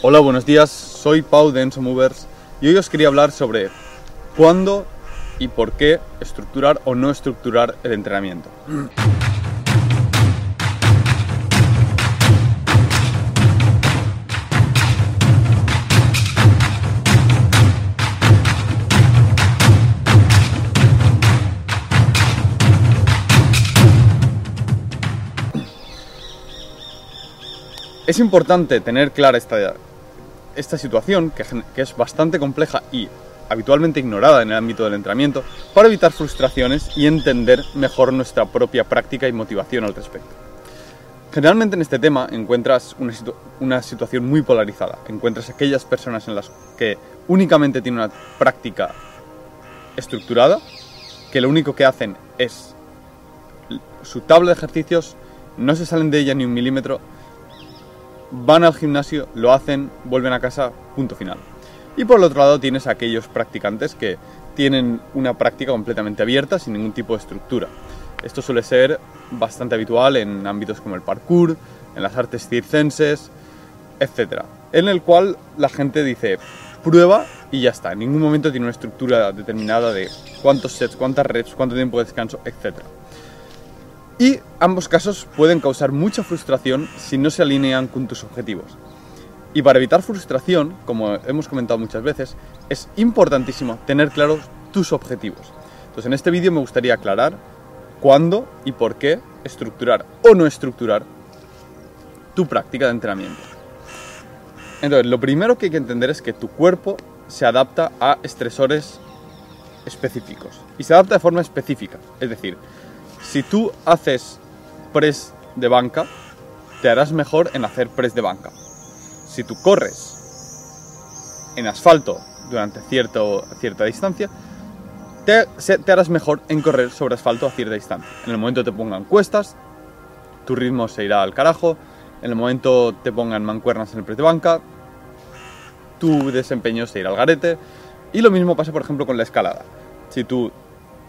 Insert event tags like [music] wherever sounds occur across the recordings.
Hola, buenos días. Soy Pau de Enso Movers y hoy os quería hablar sobre cuándo y por qué estructurar o no estructurar el entrenamiento. Es importante tener clara esta, esta situación, que, es bastante compleja y habitualmente ignorada en el ámbito del entrenamiento, para evitar frustraciones y entender mejor nuestra propia práctica y motivación al respecto. Generalmente en este tema encuentras una, una, situación muy polarizada. Encuentras aquellas personas en las que únicamente tienen una práctica estructurada, que lo único que hacen es su tabla de ejercicios, no se salen de ella ni un milímetro, van al gimnasio, lo hacen, vuelven a casa, punto final. Y por el otro lado tienes a aquellos practicantes que tienen una práctica completamente abierta sin ningún tipo de estructura. Esto suele ser bastante habitual en ámbitos como el parkour, en las artes circenses, etc. En el cual la gente dice, prueba y ya está. En ningún momento tiene una estructura determinada de cuántos sets, cuántas reps, cuánto tiempo de descanso, etc. Y ambos casos pueden causar mucha frustración si no se alinean con tus objetivos. Y para evitar frustración, como hemos comentado muchas veces, es importantísimo tener claros tus objetivos. Entonces en este vídeo me gustaría aclarar cuándo y por qué estructurar o no estructurar tu práctica de entrenamiento. Entonces, lo primero que hay que entender es que tu cuerpo se adapta a estresores específicos y se adapta de forma específica. Es decir, si tú haces press de banca, te harás mejor en hacer press de banca. Si tú corres en asfalto durante cierta distancia, te, te, harás mejor en correr sobre asfalto a cierta distancia. En el momento te pongan cuestas, tu ritmo se irá al carajo. En el momento te pongan mancuernas en el press de banca, tu desempeño se irá al garete. Y lo mismo pasa, por ejemplo, con la escalada. Si tú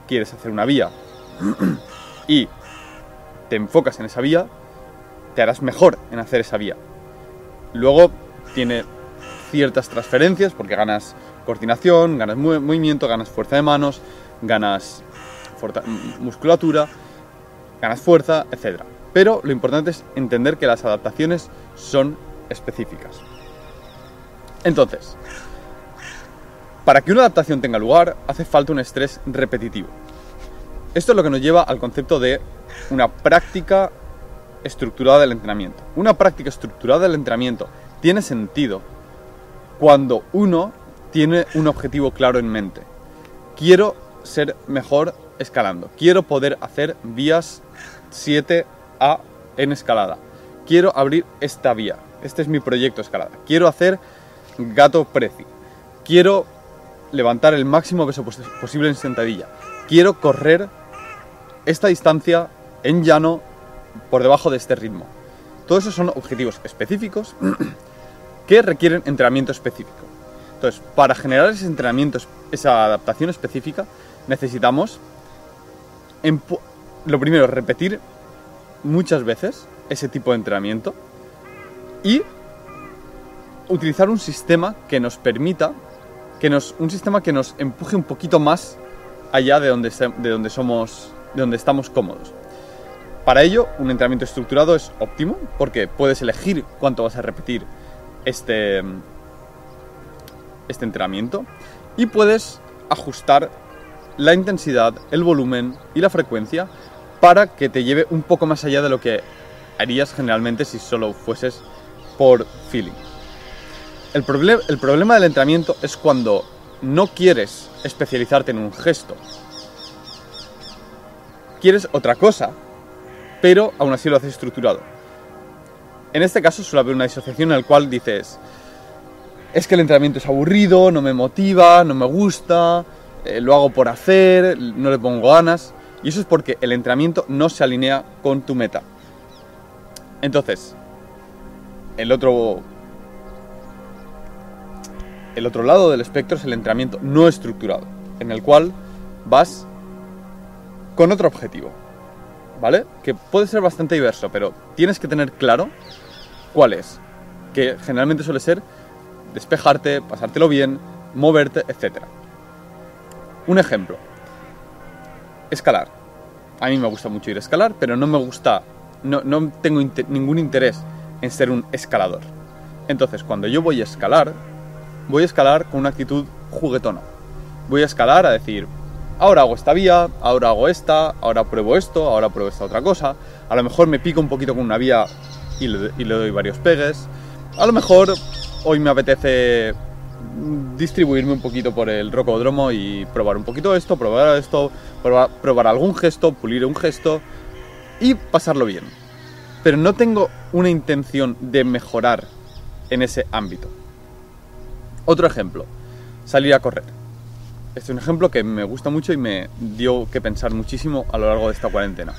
quieres hacer una vía y te enfocas en esa vía, te harás mejor en hacer esa vía. Luego tiene ciertas transferencias porque ganas coordinación, ganas movimiento, ganas fuerza de manos, ganas musculatura, ganas fuerza, etc. Pero lo importante es entender que las adaptaciones son específicas. Entonces, para que una adaptación tenga lugar, hace falta un estrés repetitivo. Esto es lo que nos lleva al concepto de una práctica estructurada del entrenamiento. Una práctica estructurada del entrenamiento tiene sentido cuando uno tiene un objetivo claro en mente. Quiero ser mejor escalando. Quiero poder hacer vías 7A en escalada. Quiero abrir esta vía. Este es mi proyecto escalada. Quiero hacer gato preci. Quiero levantar el máximo peso posible en sentadilla. Quiero correr esta distancia en llano por debajo de este ritmo. Todos esos son objetivos específicos [clears throat] que requieren entrenamiento específico. Entonces, para generar ese entrenamiento, esa adaptación específica, necesitamos, lo primero, repetir muchas veces ese tipo de entrenamiento y utilizar un sistema que nos permita, que nos, un sistema que nos empuje un poquito más allá de donde, de donde somos donde estamos cómodos. Para ello, un entrenamiento estructurado es óptimo porque puedes elegir cuánto vas a repetir este, este entrenamiento y puedes ajustar la intensidad, el volumen y la frecuencia para que te lleve un poco más allá de lo que harías generalmente si solo fueses por feeling. El, el problema del entrenamiento es cuando no quieres especializarte en un gesto quieres otra cosa, pero aún así lo haces estructurado. En este caso suele haber una disociación en la cual dices, es que el entrenamiento es aburrido, no me motiva, no me gusta, eh, lo hago por hacer, no le pongo ganas. Y eso es porque el entrenamiento no se alinea con tu meta. Entonces, el otro, el otro lado del espectro es el entrenamiento no estructurado, en el cual vas con otro objetivo, ¿vale? Que puede ser bastante diverso, pero tienes que tener claro cuál es, que generalmente suele ser despejarte, pasártelo bien, moverte, etc. Un ejemplo. Escalar. A mí me gusta mucho ir a escalar, pero no me gusta, no, no tengo ningún interés en ser un escalador. Entonces, cuando yo voy a escalar, voy a escalar con una actitud juguetona. Voy a escalar a decir, ahora hago esta vía, ahora hago esta, ahora pruebo esto, ahora pruebo esta otra cosa. A lo mejor me pico un poquito con una vía y le, doy varios pegues. A lo mejor hoy me apetece distribuirme un poquito por el rocódromo y probar un poquito esto, probar esto, probar, probar, algún gesto, pulir un gesto y pasarlo bien. Pero no tengo una intención de mejorar en ese ámbito. Otro ejemplo, salir a correr. Es un ejemplo que me gusta mucho y me dio que pensar muchísimo a lo largo de esta cuarentena.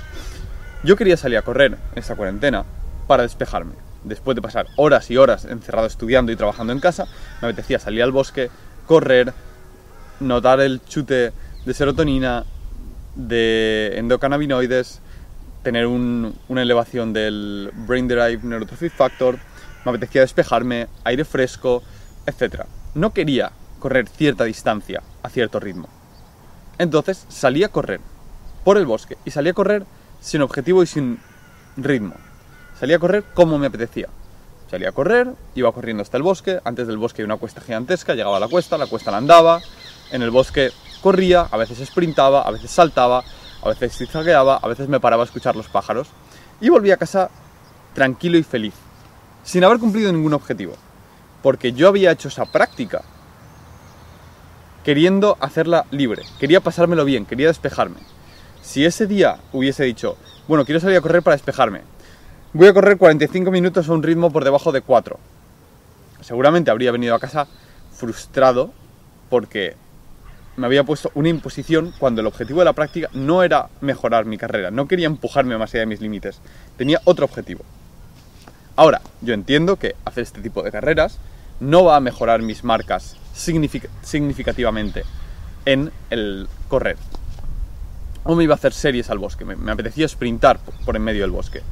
Yo quería salir a correr esta cuarentena para despejarme. Después de pasar horas y horas encerrado estudiando y trabajando en casa, me apetecía salir al bosque, correr, notar el chute de serotonina, de endocannabinoides, tener una elevación del Brain Derived Neurotrophic Factor, me apetecía despejarme, aire fresco, etc. No quería correr cierta distancia a cierto ritmo. Entonces salí a correr por el bosque y salí a correr sin objetivo y sin ritmo. Salí a correr como me apetecía. Salí a correr, iba corriendo hasta el bosque, antes del bosque hay una cuesta gigantesca, llegaba a la cuesta, la cuesta la andaba, en el bosque corría, a veces sprintaba, a veces saltaba, a veces zigzagueaba, a veces me paraba a escuchar los pájaros y volví a casa tranquilo y feliz, sin haber cumplido ningún objetivo, porque yo había hecho esa práctica queriendo hacerla libre, quería pasármelo bien, quería despejarme. Si ese día hubiese dicho, bueno, quiero salir a correr para despejarme, voy a correr 45 minutos a un ritmo por debajo de 4, seguramente habría venido a casa frustrado porque me había puesto una imposición cuando el objetivo de la práctica no era mejorar mi carrera, no quería empujarme más allá de mis límites, tenía otro objetivo. Ahora, yo entiendo que hacer este tipo de carreras no va a mejorar mis marcas significativamente en el correr. O me iba a hacer series al bosque, me, apetecía sprintar por en medio del bosque.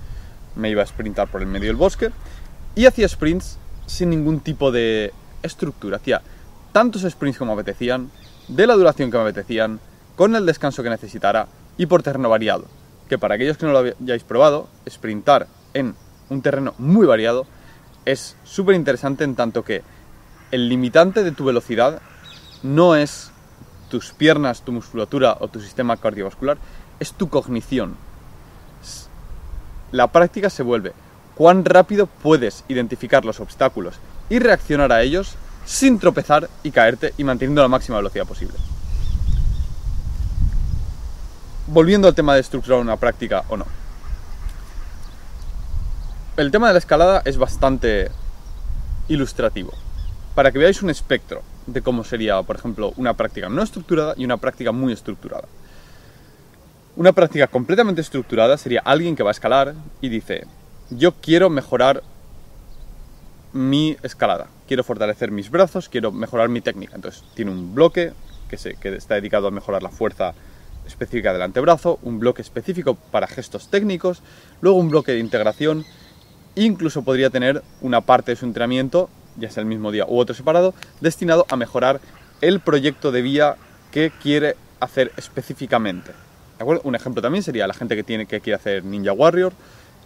Me iba a sprintar por en medio del bosque y hacía sprints sin ningún tipo de estructura. Hacía tantos sprints como apetecían, de la duración que me apetecían, con el descanso que necesitara y por terreno variado. Que para aquellos que no lo hayáis probado, sprintar en un terreno muy variado es súper interesante en tanto que el limitante de tu velocidad no es tus piernas, tu musculatura o tu sistema cardiovascular, es tu cognición. La práctica se vuelve cuán rápido puedes identificar los obstáculos y reaccionar a ellos sin tropezar y caerte y manteniendo la máxima velocidad posible. Volviendo al tema de estructurar una práctica o no. El tema de la escalada es bastante ilustrativo para que veáis un espectro de cómo sería, por ejemplo, una práctica no estructurada y una práctica muy estructurada. Una práctica completamente estructurada sería alguien que va a escalar y dice, yo quiero mejorar mi escalada, quiero fortalecer mis brazos, quiero mejorar mi técnica. Entonces tiene un bloque que, se, que está dedicado a mejorar la fuerza específica del antebrazo, un bloque específico para gestos técnicos, luego un bloque de integración, incluso podría tener una parte de su entrenamiento ya sea el mismo día u otro separado, destinado a mejorar el proyecto de vía que quiere hacer específicamente. Un ejemplo también sería la gente que, tiene, que quiere hacer Ninja Warrior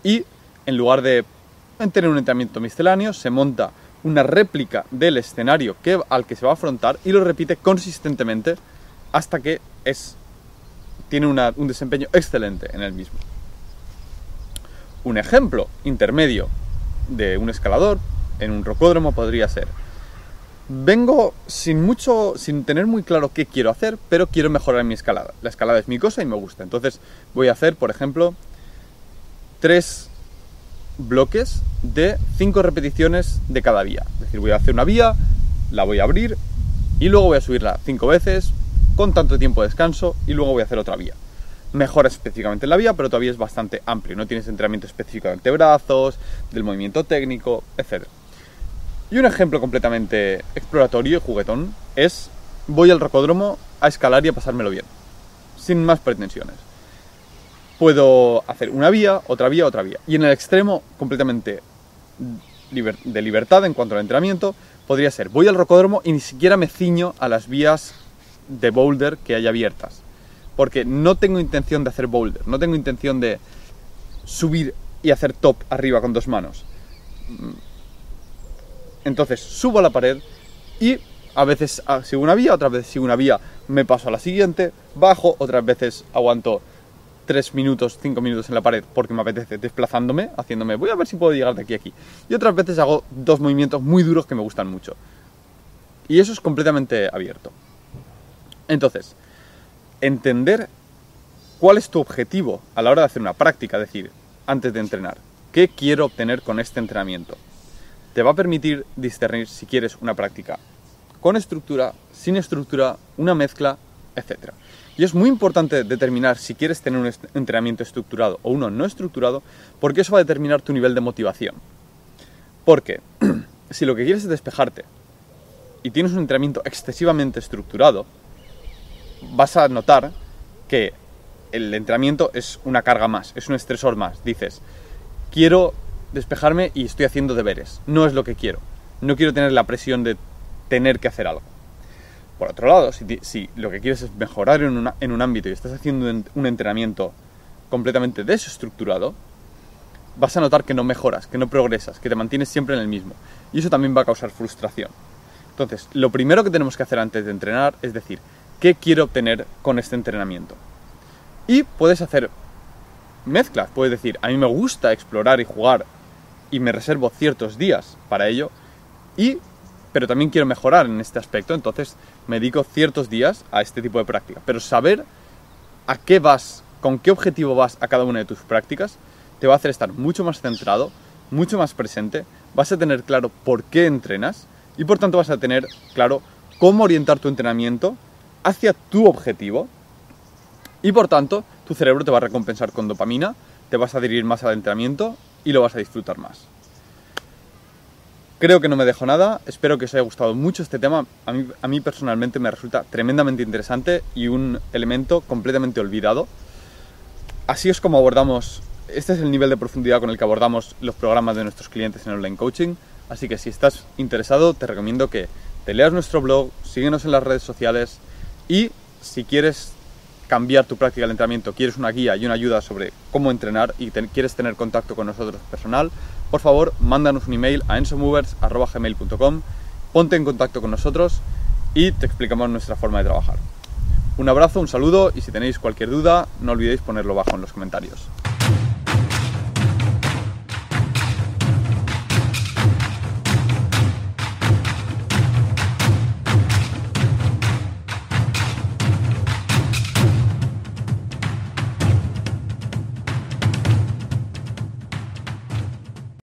y en lugar de tener un entrenamiento misceláneo, se monta una réplica del escenario que, al que se va a afrontar y lo repite consistentemente hasta que es, tiene un desempeño excelente en el mismo. Un ejemplo intermedio de un escalador en un rocódromo podría ser. Vengo sin mucho, sin tener muy claro qué quiero hacer, pero quiero mejorar mi escalada. La escalada es mi cosa y me gusta. Entonces voy a hacer, por ejemplo, tres bloques de cinco repeticiones de cada vía. Es decir, voy a hacer una vía, la voy a abrir y luego voy a subirla cinco veces con tanto tiempo de descanso y luego voy a hacer otra vía. Mejora específicamente en la vía, pero todavía es bastante amplio. No tienes entrenamiento específico de antebrazos, del movimiento técnico, etc. Y un ejemplo completamente exploratorio y juguetón es voy al rocódromo a escalar y a pasármelo bien, sin más pretensiones. Puedo hacer una vía, otra vía, otra vía. Y en el extremo completamente de libertad en cuanto al entrenamiento, podría ser, voy al rocódromo y ni siquiera me ciño a las vías de boulder que hay abiertas. Porque no tengo intención de hacer boulder, no tengo intención de subir y hacer top arriba con dos manos. Entonces subo a la pared y a veces sigo una vía, otras veces sigo una vía, me paso a la siguiente, bajo, otras veces aguanto 3 minutos, 5 minutos en la pared porque me apetece desplazándome, haciéndome, voy a ver si puedo llegar de aquí a aquí. Y otras veces hago dos movimientos muy duros que me gustan mucho. Y eso es completamente abierto. Entonces, entender cuál es tu objetivo a la hora de hacer una práctica, es decir, antes de entrenar. ¿Qué quiero obtener con este entrenamiento? Te va a permitir discernir si quieres una práctica con estructura, sin estructura, una mezcla, etc. Y es muy importante determinar si quieres tener un entrenamiento estructurado o uno no estructurado, porque eso va a determinar tu nivel de motivación. Porque [clears throat] si lo que quieres es despejarte y tienes un entrenamiento excesivamente estructurado, vas a notar que el entrenamiento es una carga más, es un estresor más. Dices, quiero despejarme y estoy haciendo deberes. No es lo que quiero. No quiero tener la presión de tener que hacer algo. Por otro lado, si, lo que quieres es mejorar en, en, un ámbito y estás haciendo un entrenamiento completamente desestructurado, vas a notar que no mejoras, que no progresas, que te mantienes siempre en el mismo. Y eso también va a causar frustración. Entonces, lo primero que tenemos que hacer antes de entrenar es decir, ¿qué quiero obtener con este entrenamiento? Y puedes hacer mezclas, puedes decir, a mí me gusta explorar y jugar y me reservo ciertos días para ello, y pero también quiero mejorar en este aspecto, entonces me dedico ciertos días a este tipo de práctica. Pero saber a qué vas, con qué objetivo vas a cada una de tus prácticas, te va a hacer estar mucho más centrado, mucho más presente, vas a tener claro por qué entrenas y por tanto vas a tener claro cómo orientar tu entrenamiento hacia tu objetivo y por tanto tu cerebro te va a recompensar con dopamina, te vas a dirigir más al entrenamiento y lo vas a disfrutar más. Creo que no me dejo nada, espero que os haya gustado mucho este tema. A mí, a mí personalmente me resulta tremendamente interesante y un elemento completamente olvidado. Así es como abordamos, este es el nivel de profundidad con el que abordamos los programas de nuestros clientes en online coaching. Así que si estás interesado, te recomiendo que te leas nuestro blog, síguenos en las redes sociales y si quieres cambiar tu práctica de entrenamiento, quieres una guía y una ayuda sobre cómo entrenar y quieres tener contacto con nosotros personal, por favor, mándanos un email a ensomovers.gmail.com, ponte en contacto con nosotros y te explicamos nuestra forma de trabajar. Un abrazo, un saludo y si tenéis cualquier duda, no olvidéis ponerlo bajo en los comentarios.